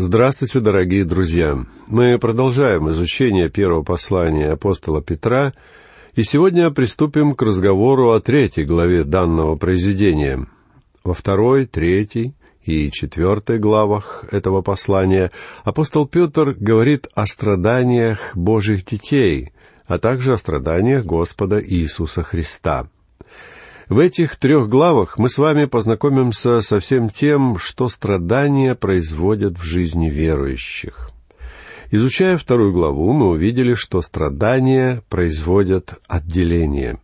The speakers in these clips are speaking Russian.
Здравствуйте, дорогие друзья! Мы продолжаем изучение первого послания апостола Петра, и сегодня приступим к разговору о третьей главе данного произведения. Во второй, третьей и четвертой главах этого послания апостол Петр говорит о страданиях Божьих детей, а также о страданиях Господа Иисуса Христа — в этих трех главах мы с вами познакомимся со всем тем, что страдания производят в жизни верующих. Изучая вторую главу, мы увидели, что страдания производят отделение.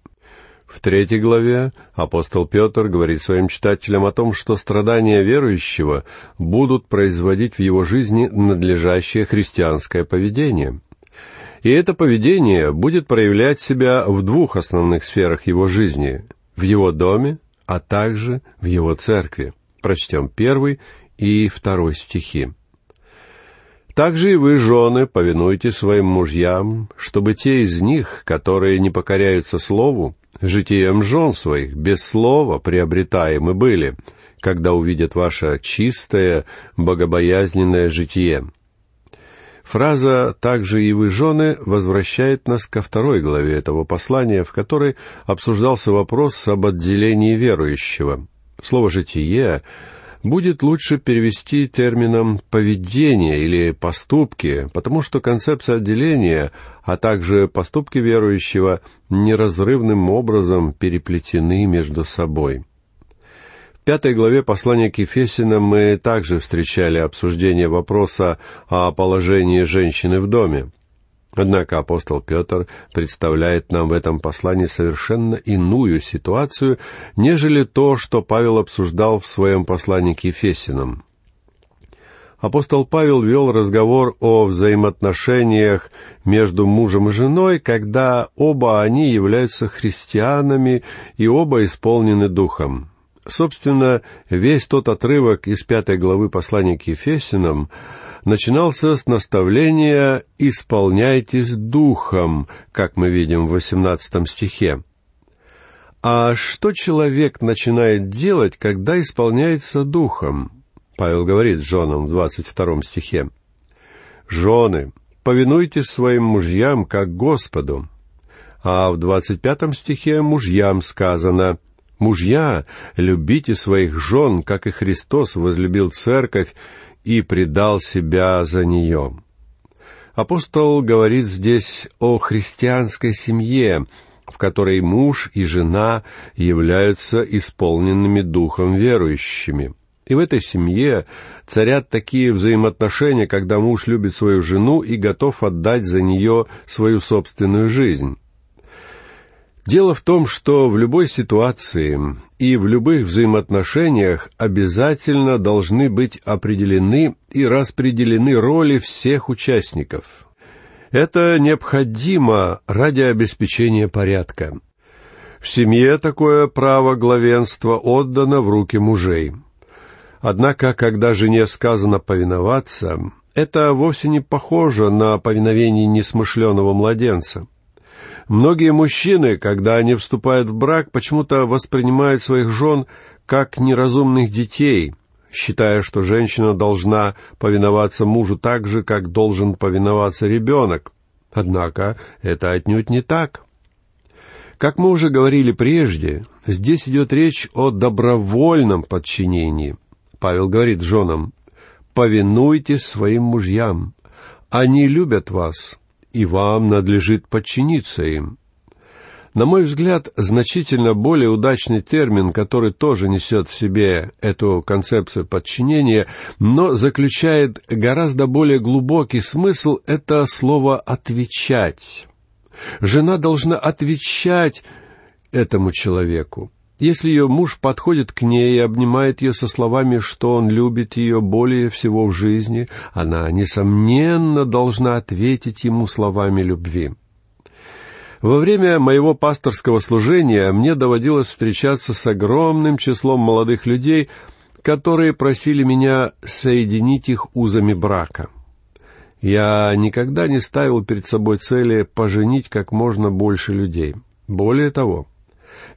В третьей главе апостол Петр говорит своим читателям о том, что страдания верующего будут производить в его жизни надлежащее христианское поведение. И это поведение будет проявлять себя в двух основных сферах его жизни в его доме, а также в его церкви. Прочтем первый и второй стихи. Также и вы, жены, повинуйте своим мужьям, чтобы те из них, которые не покоряются слову, житием жен своих, без слова приобретаемы были, когда увидят ваше чистое, богобоязненное житие. Фраза «также и вы, жены» возвращает нас ко второй главе этого послания, в которой обсуждался вопрос об отделении верующего. Слово «житие» будет лучше перевести термином «поведение» или «поступки», потому что концепция отделения, а также поступки верующего неразрывным образом переплетены между собой пятой главе послания к Ефесинам мы также встречали обсуждение вопроса о положении женщины в доме. Однако апостол Петр представляет нам в этом послании совершенно иную ситуацию, нежели то, что Павел обсуждал в своем послании к Ефесинам. Апостол Павел вел разговор о взаимоотношениях между мужем и женой, когда оба они являются христианами и оба исполнены духом. Собственно, весь тот отрывок из пятой главы послания к Ефесинам начинался с наставления «исполняйтесь духом», как мы видим в восемнадцатом стихе. А что человек начинает делать, когда исполняется духом? Павел говорит женам в двадцать втором стихе. «Жены, повинуйтесь своим мужьям, как Господу». А в двадцать пятом стихе мужьям сказано – Мужья, любите своих жен, как и Христос возлюбил церковь и предал себя за нее. Апостол говорит здесь о христианской семье, в которой муж и жена являются исполненными духом верующими. И в этой семье царят такие взаимоотношения, когда муж любит свою жену и готов отдать за нее свою собственную жизнь. Дело в том, что в любой ситуации и в любых взаимоотношениях обязательно должны быть определены и распределены роли всех участников. Это необходимо ради обеспечения порядка. В семье такое право главенства отдано в руки мужей. Однако, когда жене сказано повиноваться, это вовсе не похоже на повиновение несмышленого младенца. Многие мужчины, когда они вступают в брак, почему-то воспринимают своих жен как неразумных детей, считая, что женщина должна повиноваться мужу так же, как должен повиноваться ребенок. Однако это отнюдь не так. Как мы уже говорили прежде, здесь идет речь о добровольном подчинении. Павел говорит женам, «Повинуйтесь своим мужьям. Они любят вас, и вам надлежит подчиниться им. На мой взгляд, значительно более удачный термин, который тоже несет в себе эту концепцию подчинения, но заключает гораздо более глубокий смысл, это слово «отвечать». Жена должна отвечать этому человеку. Если ее муж подходит к ней и обнимает ее со словами, что он любит ее более всего в жизни, она, несомненно, должна ответить ему словами любви. Во время моего пасторского служения мне доводилось встречаться с огромным числом молодых людей, которые просили меня соединить их узами брака. Я никогда не ставил перед собой цели поженить как можно больше людей. Более того,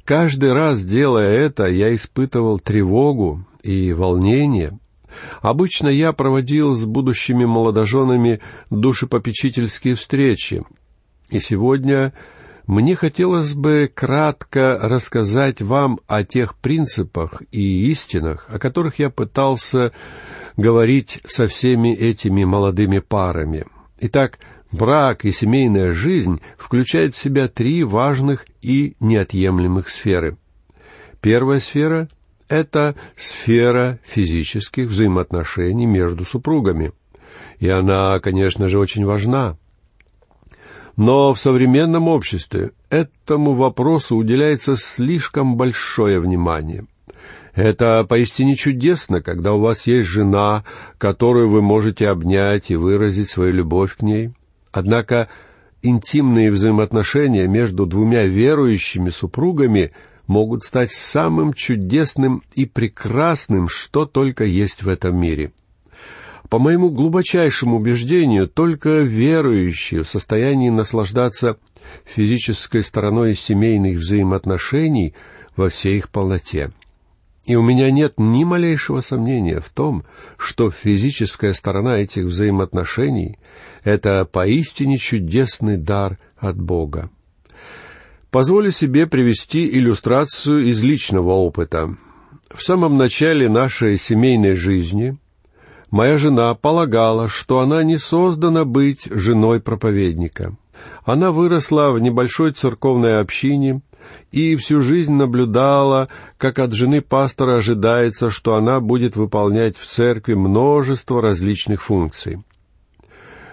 Каждый раз, делая это, я испытывал тревогу и волнение. Обычно я проводил с будущими молодоженами душепопечительские встречи, и сегодня мне хотелось бы кратко рассказать вам о тех принципах и истинах, о которых я пытался говорить со всеми этими молодыми парами. Итак, брак и семейная жизнь включают в себя три важных и неотъемлемых сферы. Первая сфера — это сфера физических взаимоотношений между супругами. И она, конечно же, очень важна. Но в современном обществе этому вопросу уделяется слишком большое внимание. Это поистине чудесно, когда у вас есть жена, которую вы можете обнять и выразить свою любовь к ней. Однако интимные взаимоотношения между двумя верующими супругами могут стать самым чудесным и прекрасным, что только есть в этом мире — по моему глубочайшему убеждению, только верующие в состоянии наслаждаться физической стороной семейных взаимоотношений во всей их полноте. И у меня нет ни малейшего сомнения в том, что физическая сторона этих взаимоотношений — это поистине чудесный дар от Бога. Позволю себе привести иллюстрацию из личного опыта. В самом начале нашей семейной жизни Моя жена полагала, что она не создана быть женой проповедника. Она выросла в небольшой церковной общине и всю жизнь наблюдала, как от жены пастора ожидается, что она будет выполнять в церкви множество различных функций.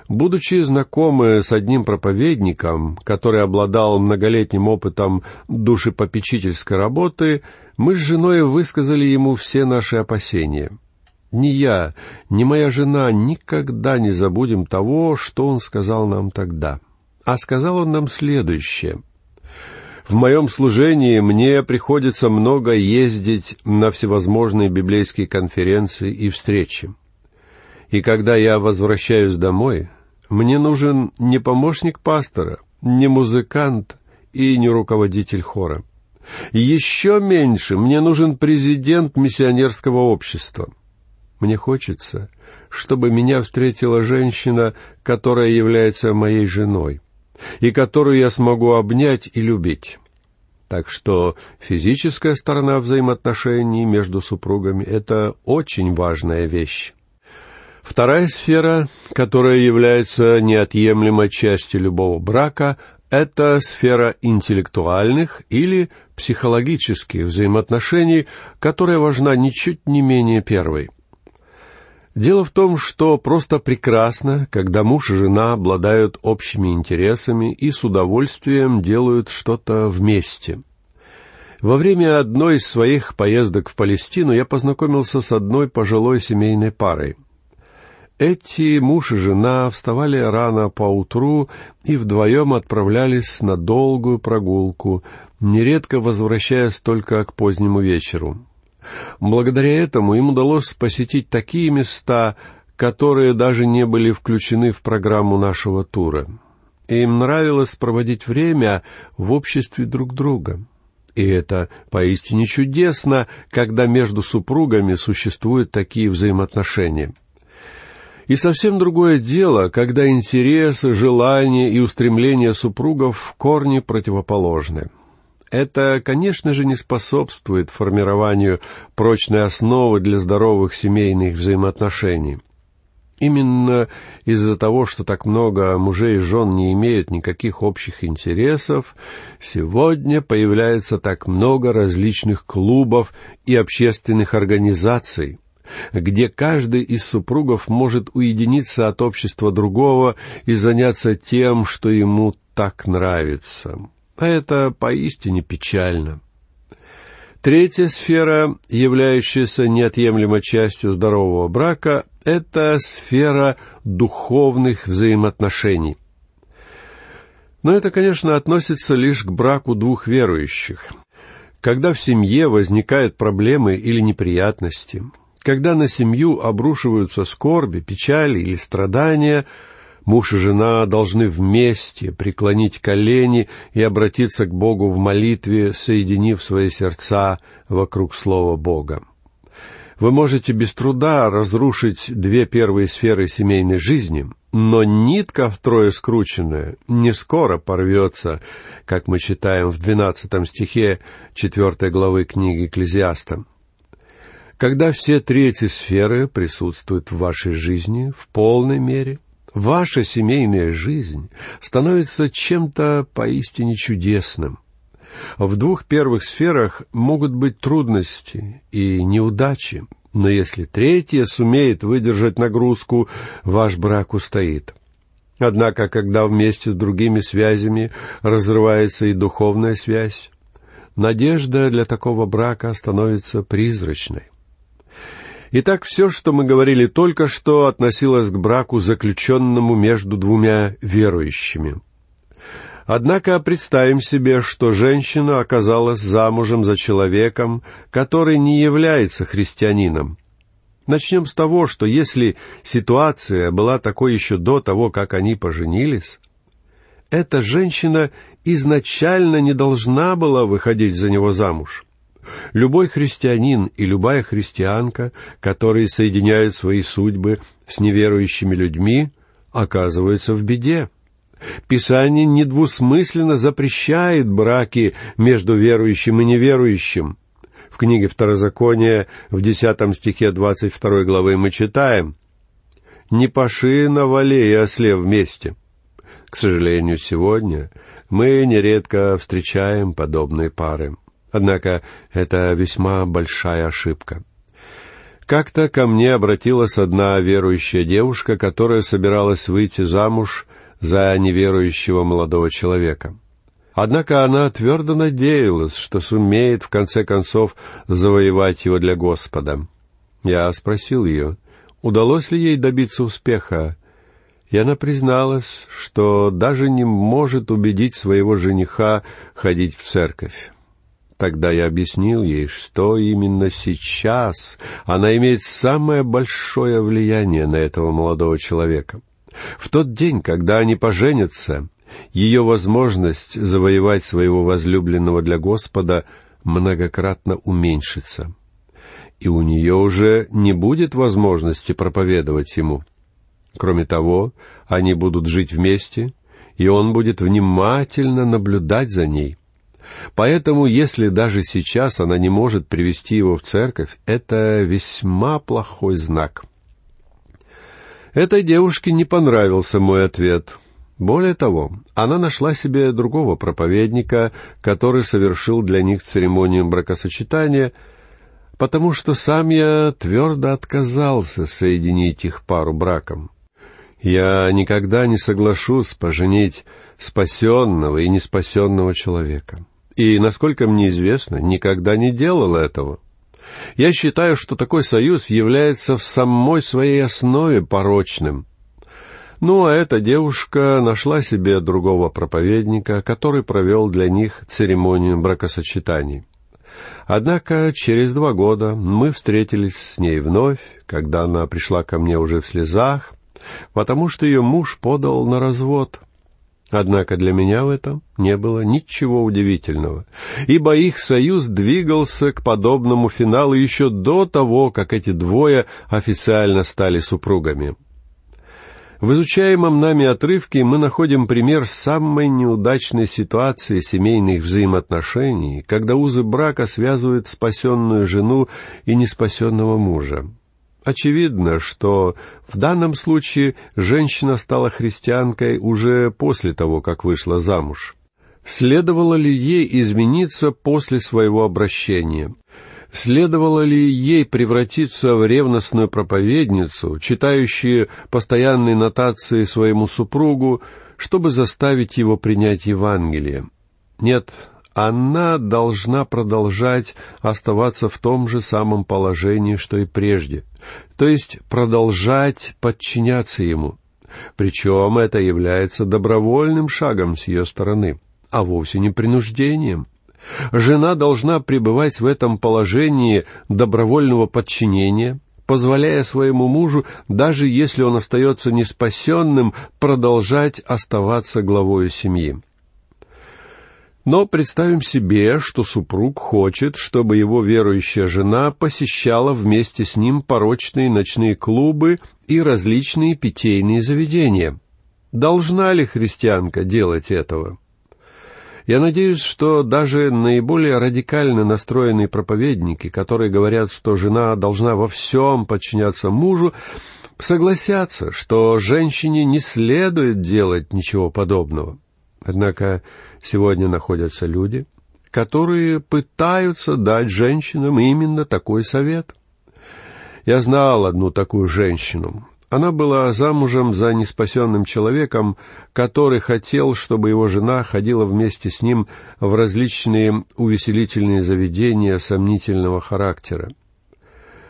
Будучи знакомы с одним проповедником, который обладал многолетним опытом душепопечительской работы, мы с женой высказали ему все наши опасения — ни я, ни моя жена никогда не забудем того, что он сказал нам тогда. А сказал он нам следующее. В моем служении мне приходится много ездить на всевозможные библейские конференции и встречи. И когда я возвращаюсь домой, мне нужен не помощник пастора, не музыкант и не руководитель хора. Еще меньше мне нужен президент миссионерского общества — мне хочется, чтобы меня встретила женщина, которая является моей женой, и которую я смогу обнять и любить. Так что физическая сторона взаимоотношений между супругами — это очень важная вещь. Вторая сфера, которая является неотъемлемой частью любого брака, это сфера интеллектуальных или психологических взаимоотношений, которая важна ничуть не менее первой. Дело в том, что просто прекрасно, когда муж и жена обладают общими интересами и с удовольствием делают что-то вместе. Во время одной из своих поездок в Палестину я познакомился с одной пожилой семейной парой. Эти муж и жена вставали рано по утру и вдвоем отправлялись на долгую прогулку, нередко возвращаясь только к позднему вечеру. Благодаря этому им удалось посетить такие места, которые даже не были включены в программу нашего тура. Им нравилось проводить время в обществе друг друга. И это поистине чудесно, когда между супругами существуют такие взаимоотношения. И совсем другое дело, когда интересы, желания и устремления супругов в корне противоположны — это, конечно же, не способствует формированию прочной основы для здоровых семейных взаимоотношений. Именно из-за того, что так много мужей и жен не имеют никаких общих интересов, сегодня появляется так много различных клубов и общественных организаций, где каждый из супругов может уединиться от общества другого и заняться тем, что ему так нравится. А это поистине печально. Третья сфера, являющаяся неотъемлемой частью здорового брака, это сфера духовных взаимоотношений. Но это, конечно, относится лишь к браку двух верующих. Когда в семье возникают проблемы или неприятности, когда на семью обрушиваются скорби, печали или страдания – Муж и жена должны вместе преклонить колени и обратиться к Богу в молитве, соединив свои сердца вокруг Слова Бога. Вы можете без труда разрушить две первые сферы семейной жизни, но нитка втрое скрученная не скоро порвется, как мы читаем в двенадцатом стихе четвертой главы книги Экклезиаста. Когда все три эти сферы присутствуют в вашей жизни в полной мере, ваша семейная жизнь становится чем-то поистине чудесным. В двух первых сферах могут быть трудности и неудачи, но если третья сумеет выдержать нагрузку, ваш брак устоит. Однако, когда вместе с другими связями разрывается и духовная связь, надежда для такого брака становится призрачной. Итак, все, что мы говорили только что, относилось к браку, заключенному между двумя верующими — Однако представим себе, что женщина оказалась замужем за человеком, который не является христианином. Начнем с того, что если ситуация была такой еще до того, как они поженились, эта женщина изначально не должна была выходить за него замуж. Любой христианин и любая христианка, которые соединяют свои судьбы с неверующими людьми, оказываются в беде. Писание недвусмысленно запрещает браки между верующим и неверующим. В книге Второзакония в десятом стихе двадцать второй главы мы читаем «Не паши на вале и осле вместе». К сожалению, сегодня мы нередко встречаем подобные пары. Однако это весьма большая ошибка. Как-то ко мне обратилась одна верующая девушка, которая собиралась выйти замуж за неверующего молодого человека. Однако она твердо надеялась, что сумеет в конце концов завоевать его для Господа. Я спросил ее, удалось ли ей добиться успеха, и она призналась, что даже не может убедить своего жениха ходить в церковь. Тогда я объяснил ей, что именно сейчас она имеет самое большое влияние на этого молодого человека — в тот день, когда они поженятся, ее возможность завоевать своего возлюбленного для Господа многократно уменьшится. И у нее уже не будет возможности проповедовать ему. Кроме того, они будут жить вместе, и он будет внимательно наблюдать за ней. Поэтому, если даже сейчас она не может привести его в церковь, это весьма плохой знак — Этой девушке не понравился мой ответ. Более того, она нашла себе другого проповедника, который совершил для них церемонию бракосочетания, потому что сам я твердо отказался соединить их пару браком. Я никогда не соглашусь поженить спасенного и неспасенного человека. И, насколько мне известно, никогда не делал этого. Я считаю, что такой союз является в самой своей основе порочным. Ну, а эта девушка нашла себе другого проповедника, который провел для них церемонию бракосочетаний. Однако через два года мы встретились с ней вновь, когда она пришла ко мне уже в слезах, потому что ее муж подал на развод — Однако для меня в этом не было ничего удивительного, ибо их союз двигался к подобному финалу еще до того, как эти двое официально стали супругами. В изучаемом нами отрывке мы находим пример самой неудачной ситуации семейных взаимоотношений, когда узы брака связывают спасенную жену и неспасенного мужа. Очевидно, что в данном случае женщина стала христианкой уже после того, как вышла замуж. Следовало ли ей измениться после своего обращения? Следовало ли ей превратиться в ревностную проповедницу, читающую постоянные нотации своему супругу, чтобы заставить его принять Евангелие? Нет, она должна продолжать оставаться в том же самом положении, что и прежде, то есть продолжать подчиняться ему. Причем это является добровольным шагом с ее стороны, а вовсе не принуждением. Жена должна пребывать в этом положении добровольного подчинения, позволяя своему мужу, даже если он остается неспасенным, продолжать оставаться главой семьи. Но представим себе, что супруг хочет, чтобы его верующая жена посещала вместе с ним порочные ночные клубы и различные питейные заведения. Должна ли христианка делать этого? Я надеюсь, что даже наиболее радикально настроенные проповедники, которые говорят, что жена должна во всем подчиняться мужу, согласятся, что женщине не следует делать ничего подобного. Однако сегодня находятся люди, которые пытаются дать женщинам именно такой совет. Я знал одну такую женщину. Она была замужем за неспасенным человеком, который хотел, чтобы его жена ходила вместе с ним в различные увеселительные заведения сомнительного характера.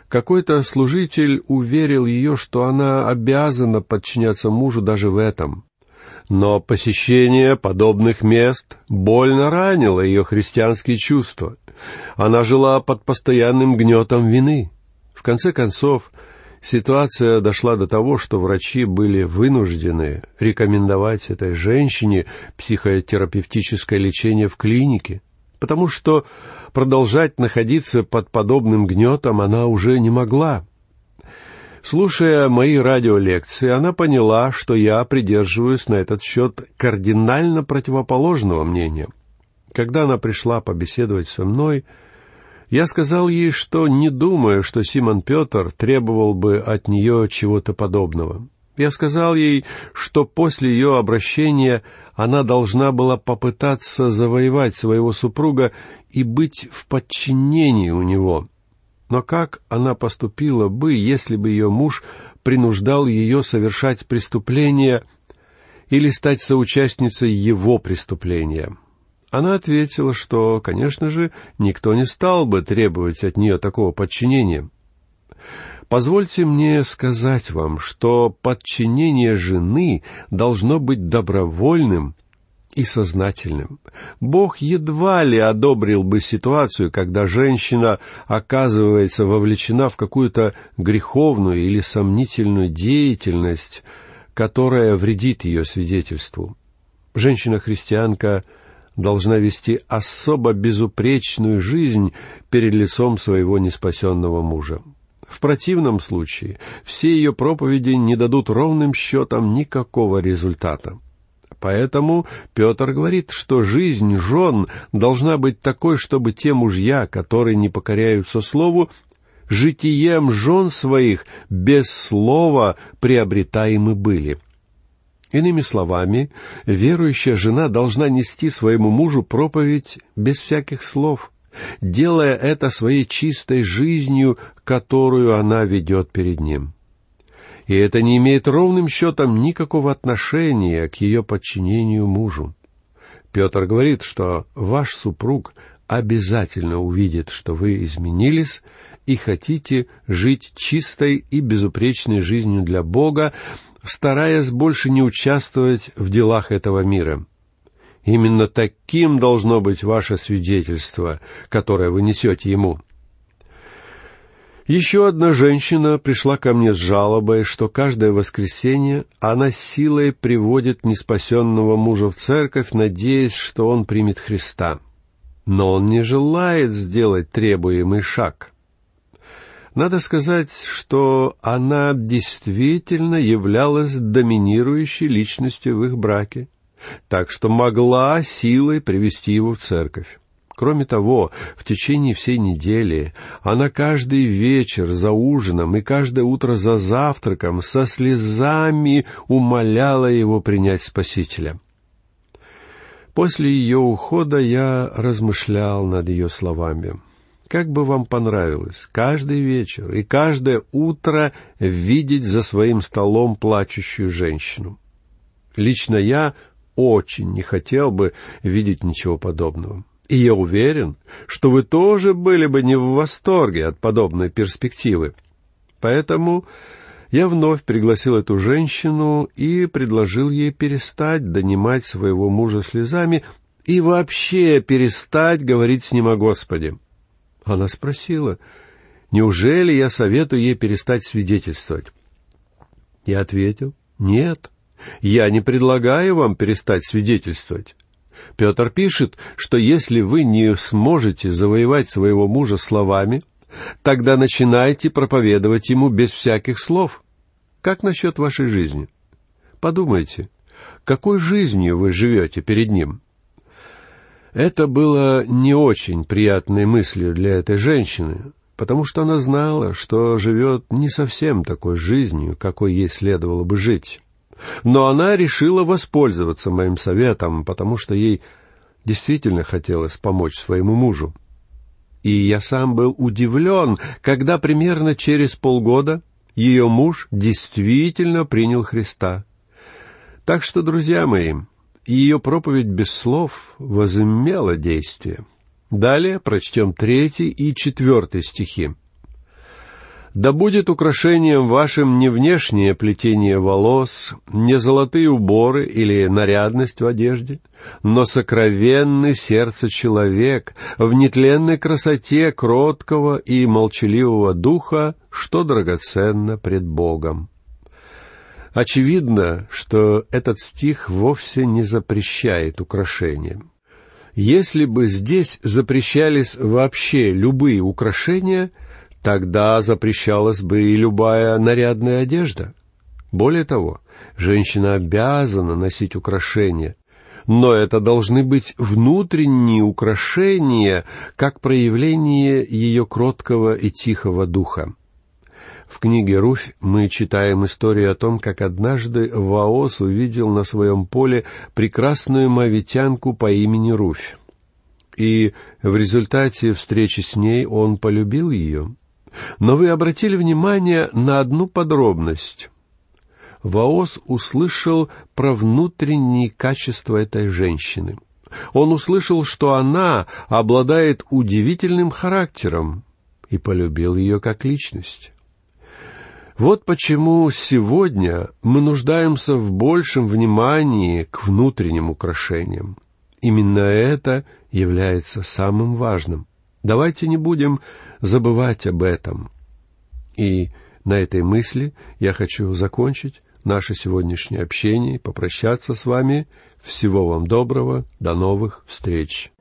Какой-то служитель уверил ее, что она обязана подчиняться мужу даже в этом. Но посещение подобных мест больно ранило ее христианские чувства. Она жила под постоянным гнетом вины. В конце концов, ситуация дошла до того, что врачи были вынуждены рекомендовать этой женщине психотерапевтическое лечение в клинике, потому что продолжать находиться под подобным гнетом она уже не могла. Слушая мои радиолекции, она поняла, что я придерживаюсь на этот счет кардинально противоположного мнения. Когда она пришла побеседовать со мной, я сказал ей, что не думаю, что Симон Петр требовал бы от нее чего-то подобного. Я сказал ей, что после ее обращения она должна была попытаться завоевать своего супруга и быть в подчинении у него, но как она поступила бы, если бы ее муж принуждал ее совершать преступление или стать соучастницей его преступления? Она ответила, что, конечно же, никто не стал бы требовать от нее такого подчинения. Позвольте мне сказать вам, что подчинение жены должно быть добровольным и сознательным. Бог едва ли одобрил бы ситуацию, когда женщина оказывается вовлечена в какую-то греховную или сомнительную деятельность, которая вредит ее свидетельству. Женщина-христианка должна вести особо безупречную жизнь перед лицом своего неспасенного мужа. В противном случае все ее проповеди не дадут ровным счетом никакого результата. Поэтому Петр говорит, что жизнь жен должна быть такой, чтобы те мужья, которые не покоряются слову, житием жен своих без слова приобретаемы были. Иными словами, верующая жена должна нести своему мужу проповедь без всяких слов, делая это своей чистой жизнью, которую она ведет перед ним и это не имеет ровным счетом никакого отношения к ее подчинению мужу. Петр говорит, что ваш супруг обязательно увидит, что вы изменились и хотите жить чистой и безупречной жизнью для Бога, стараясь больше не участвовать в делах этого мира. Именно таким должно быть ваше свидетельство, которое вы несете ему — еще одна женщина пришла ко мне с жалобой, что каждое воскресенье она силой приводит неспасенного мужа в церковь, надеясь, что он примет Христа. Но он не желает сделать требуемый шаг. Надо сказать, что она действительно являлась доминирующей личностью в их браке, так что могла силой привести его в церковь. Кроме того, в течение всей недели она каждый вечер за ужином и каждое утро за завтраком со слезами умоляла его принять Спасителя. После ее ухода я размышлял над ее словами. Как бы вам понравилось каждый вечер и каждое утро видеть за своим столом плачущую женщину? Лично я очень не хотел бы видеть ничего подобного. И я уверен, что вы тоже были бы не в восторге от подобной перспективы. Поэтому я вновь пригласил эту женщину и предложил ей перестать донимать своего мужа слезами и вообще перестать говорить с ним о Господе. Она спросила, неужели я советую ей перестать свидетельствовать? Я ответил, нет, я не предлагаю вам перестать свидетельствовать. Петр пишет, что если вы не сможете завоевать своего мужа словами, тогда начинайте проповедовать ему без всяких слов. Как насчет вашей жизни? Подумайте, какой жизнью вы живете перед ним? Это было не очень приятной мыслью для этой женщины, потому что она знала, что живет не совсем такой жизнью, какой ей следовало бы жить. Но она решила воспользоваться моим советом, потому что ей действительно хотелось помочь своему мужу. И я сам был удивлен, когда примерно через полгода ее муж действительно принял Христа. Так что, друзья мои, ее проповедь без слов возымела действие. Далее прочтем третий и четвертый стихи. Да будет украшением вашим не внешнее плетение волос, не золотые уборы или нарядность в одежде, но сокровенный сердце человек в нетленной красоте кроткого и молчаливого духа, что драгоценно пред Богом. Очевидно, что этот стих вовсе не запрещает украшения. Если бы здесь запрещались вообще любые украшения – Тогда запрещалась бы и любая нарядная одежда. Более того, женщина обязана носить украшения, но это должны быть внутренние украшения, как проявление ее кроткого и тихого духа. В книге «Руфь» мы читаем историю о том, как однажды Ваос увидел на своем поле прекрасную мавитянку по имени Руфь. И в результате встречи с ней он полюбил ее. Но вы обратили внимание на одну подробность. Ваос услышал про внутренние качества этой женщины. Он услышал, что она обладает удивительным характером и полюбил ее как личность. Вот почему сегодня мы нуждаемся в большем внимании к внутренним украшениям. Именно это является самым важным. Давайте не будем забывать об этом. И на этой мысли я хочу закончить наше сегодняшнее общение, попрощаться с вами. Всего вам доброго, до новых встреч.